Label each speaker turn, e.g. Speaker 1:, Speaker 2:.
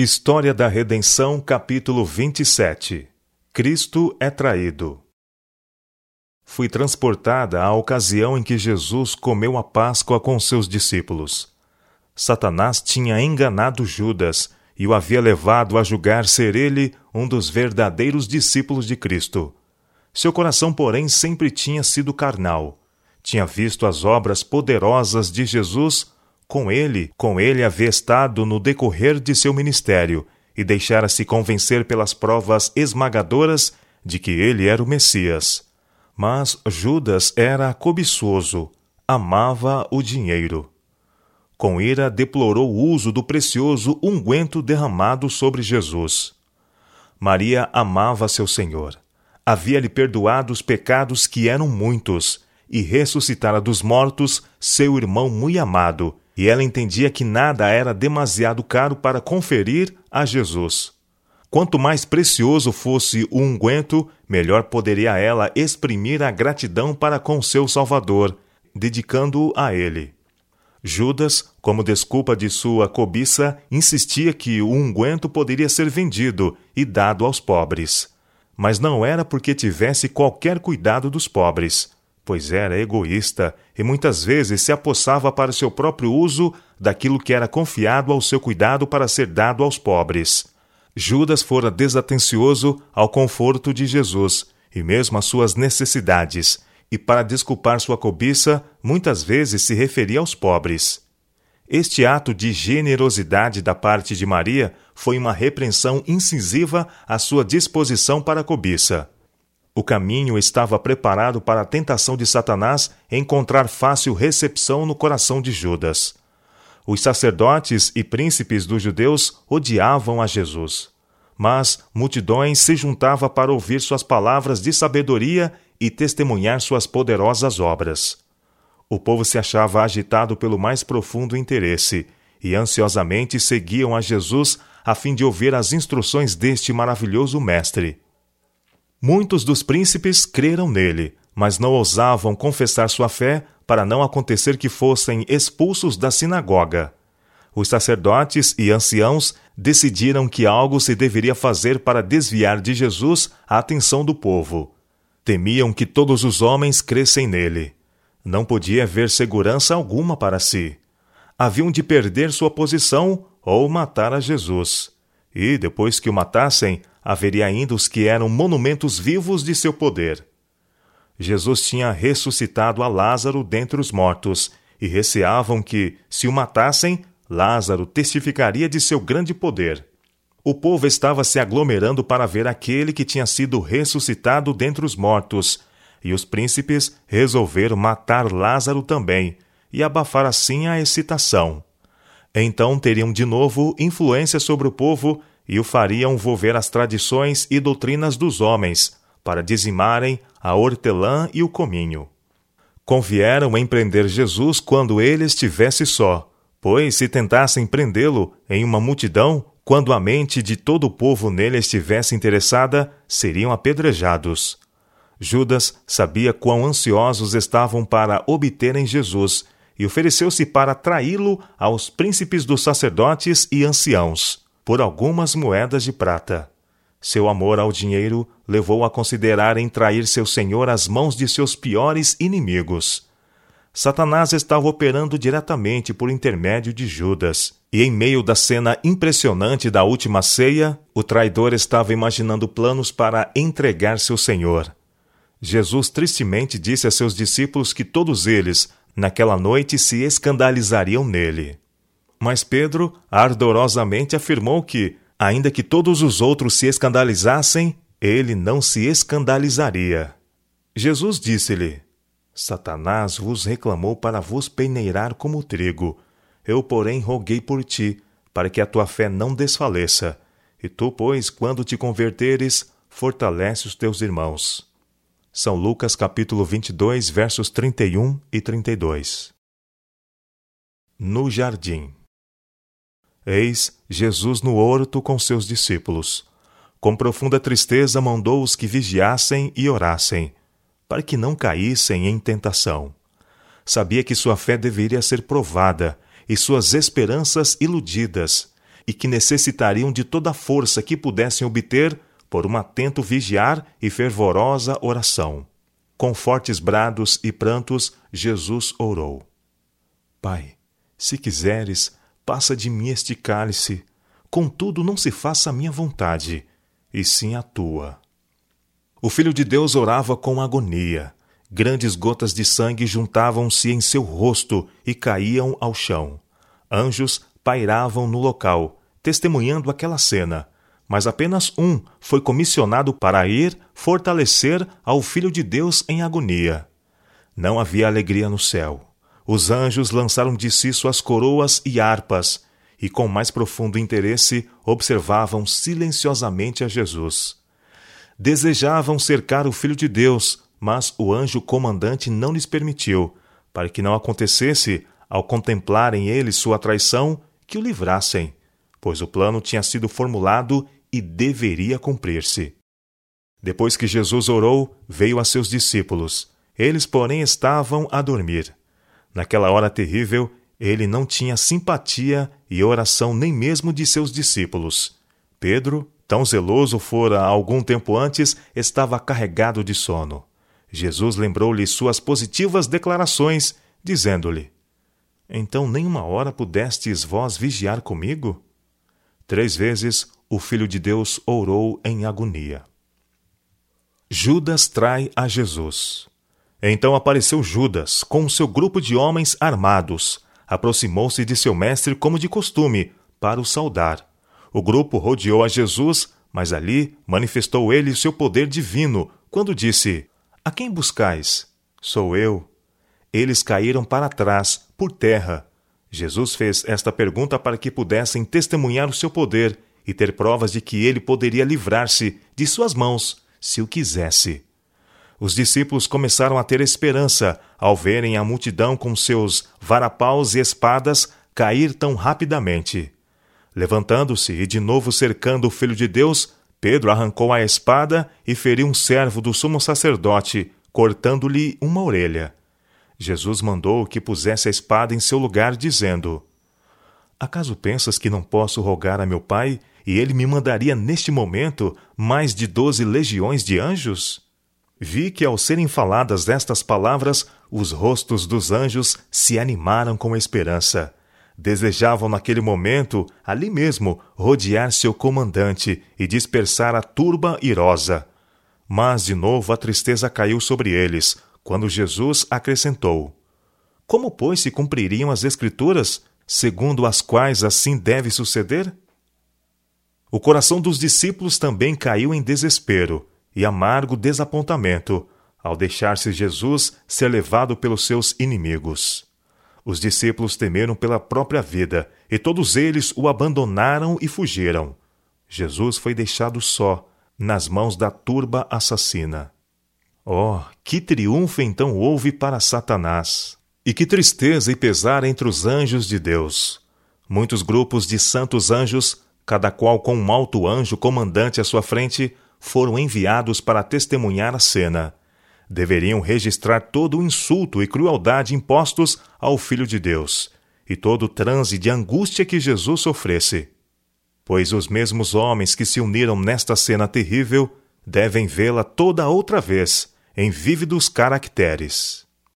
Speaker 1: História da Redenção, capítulo 27 Cristo é traído. Fui transportada à ocasião em que Jesus comeu a Páscoa com seus discípulos. Satanás tinha enganado Judas e o havia levado a julgar ser ele um dos verdadeiros discípulos de Cristo. Seu coração, porém, sempre tinha sido carnal. Tinha visto as obras poderosas de Jesus com ele, com ele havia estado no decorrer de seu ministério e deixara-se convencer pelas provas esmagadoras de que ele era o Messias. Mas Judas era cobiçoso, amava o dinheiro. Com ira deplorou o uso do precioso unguento derramado sobre Jesus. Maria amava seu Senhor. Havia-lhe perdoado os pecados que eram muitos e ressuscitara dos mortos seu irmão muito amado, e ela entendia que nada era demasiado caro para conferir a Jesus. Quanto mais precioso fosse o unguento, melhor poderia ela exprimir a gratidão para com seu Salvador, dedicando-o a ele. Judas, como desculpa de sua cobiça, insistia que o unguento poderia ser vendido e dado aos pobres. Mas não era porque tivesse qualquer cuidado dos pobres pois era egoísta e muitas vezes se apossava para seu próprio uso daquilo que era confiado ao seu cuidado para ser dado aos pobres. Judas fora desatencioso ao conforto de Jesus e mesmo às suas necessidades, e para desculpar sua cobiça, muitas vezes se referia aos pobres. Este ato de generosidade da parte de Maria foi uma repreensão incisiva à sua disposição para a cobiça. O caminho estava preparado para a tentação de Satanás encontrar fácil recepção no coração de Judas. Os sacerdotes e príncipes dos judeus odiavam a Jesus. Mas multidões se juntavam para ouvir suas palavras de sabedoria e testemunhar suas poderosas obras. O povo se achava agitado pelo mais profundo interesse e ansiosamente seguiam a Jesus a fim de ouvir as instruções deste maravilhoso mestre. Muitos dos príncipes creram nele, mas não ousavam confessar sua fé para não acontecer que fossem expulsos da sinagoga. Os sacerdotes e anciãos decidiram que algo se deveria fazer para desviar de Jesus a atenção do povo. Temiam que todos os homens crescem nele. Não podia haver segurança alguma para si. Haviam de perder sua posição ou matar a Jesus. E, depois que o matassem, haveria ainda os que eram monumentos vivos de seu poder. Jesus tinha ressuscitado a Lázaro dentre os mortos, e receavam que, se o matassem, Lázaro testificaria de seu grande poder. O povo estava se aglomerando para ver aquele que tinha sido ressuscitado dentre os mortos, e os príncipes resolveram matar Lázaro também, e abafar assim a excitação. Então teriam de novo influência sobre o povo e o fariam volver às tradições e doutrinas dos homens, para dizimarem a hortelã e o cominho. Convieram em prender Jesus quando ele estivesse só, pois se tentassem prendê-lo em uma multidão, quando a mente de todo o povo nele estivesse interessada, seriam apedrejados. Judas sabia quão ansiosos estavam para obterem Jesus e ofereceu-se para traí-lo aos príncipes dos sacerdotes e anciãos por algumas moedas de prata. Seu amor ao dinheiro levou a considerar em trair seu senhor às mãos de seus piores inimigos. Satanás estava operando diretamente por intermédio de Judas, e em meio da cena impressionante da última ceia, o traidor estava imaginando planos para entregar seu senhor. Jesus tristemente disse a seus discípulos que todos eles, naquela noite, se escandalizariam nele. Mas Pedro ardorosamente afirmou que, ainda que todos os outros se escandalizassem, ele não se escandalizaria. Jesus disse-lhe: Satanás vos reclamou para vos peneirar como trigo. Eu, porém, roguei por ti, para que a tua fé não desfaleça. E tu, pois, quando te converteres, fortalece os teus irmãos. São Lucas capítulo 22, versos 31 e 32. No jardim. Eis Jesus no horto com seus discípulos. Com profunda tristeza mandou os que vigiassem e orassem, para que não caíssem em tentação. Sabia que sua fé deveria ser provada e suas esperanças iludidas, e que necessitariam de toda a força que pudessem obter por um atento vigiar e fervorosa oração. Com fortes brados e prantos, Jesus orou: Pai, se quiseres, passa de mim este cálice. Contudo, não se faça a minha vontade, e sim a tua. O Filho de Deus orava com agonia. Grandes gotas de sangue juntavam-se em seu rosto e caíam ao chão. Anjos pairavam no local, testemunhando aquela cena, mas apenas um foi comissionado para ir fortalecer ao Filho de Deus em agonia. Não havia alegria no céu. Os anjos lançaram de si suas coroas e harpas, e com mais profundo interesse observavam silenciosamente a Jesus. Desejavam cercar o Filho de Deus, mas o anjo comandante não lhes permitiu, para que não acontecesse, ao contemplarem eles sua traição, que o livrassem, pois o plano tinha sido formulado e deveria cumprir-se. Depois que Jesus orou, veio a seus discípulos. Eles, porém, estavam a dormir. Naquela hora terrível, ele não tinha simpatia e oração nem mesmo de seus discípulos. Pedro, tão zeloso fora algum tempo antes, estava carregado de sono. Jesus lembrou-lhe suas positivas declarações, dizendo-lhe: Então nem uma hora pudestes vós vigiar comigo? Três vezes o Filho de Deus orou em agonia. Judas trai a Jesus. Então apareceu Judas, com seu grupo de homens armados. Aproximou-se de seu mestre como de costume, para o saudar. O grupo rodeou a Jesus, mas ali manifestou ele seu poder divino, quando disse: A quem buscais? Sou eu. Eles caíram para trás, por terra, Jesus fez esta pergunta para que pudessem testemunhar o seu poder e ter provas de que ele poderia livrar-se de suas mãos, se o quisesse. Os discípulos começaram a ter esperança ao verem a multidão com seus varapaus e espadas cair tão rapidamente. Levantando-se e de novo cercando o Filho de Deus, Pedro arrancou a espada e feriu um servo do sumo sacerdote, cortando-lhe uma orelha. Jesus mandou que pusesse a espada em seu lugar, dizendo: Acaso pensas que não posso rogar a meu Pai e ele me mandaria neste momento mais de doze legiões de anjos? Vi que, ao serem faladas estas palavras, os rostos dos anjos se animaram com esperança. Desejavam naquele momento, ali mesmo, rodear seu comandante e dispersar a turba irosa. Mas de novo a tristeza caiu sobre eles, quando Jesus acrescentou: Como, pois, se cumpririam as Escrituras, segundo as quais assim deve suceder? O coração dos discípulos também caiu em desespero e amargo desapontamento ao deixar-se Jesus ser levado pelos seus inimigos. Os discípulos temeram pela própria vida e todos eles o abandonaram e fugiram. Jesus foi deixado só, nas mãos da turba assassina. Oh, que triunfo então houve para Satanás! E que tristeza e pesar entre os anjos de Deus! Muitos grupos de santos anjos, cada qual com um alto anjo comandante à sua frente, foram enviados para testemunhar a cena. Deveriam registrar todo o insulto e crueldade impostos ao Filho de Deus, e todo o transe de angústia que Jesus sofresse. Pois os mesmos homens que se uniram nesta cena terrível devem vê-la toda outra vez em vívidos caracteres.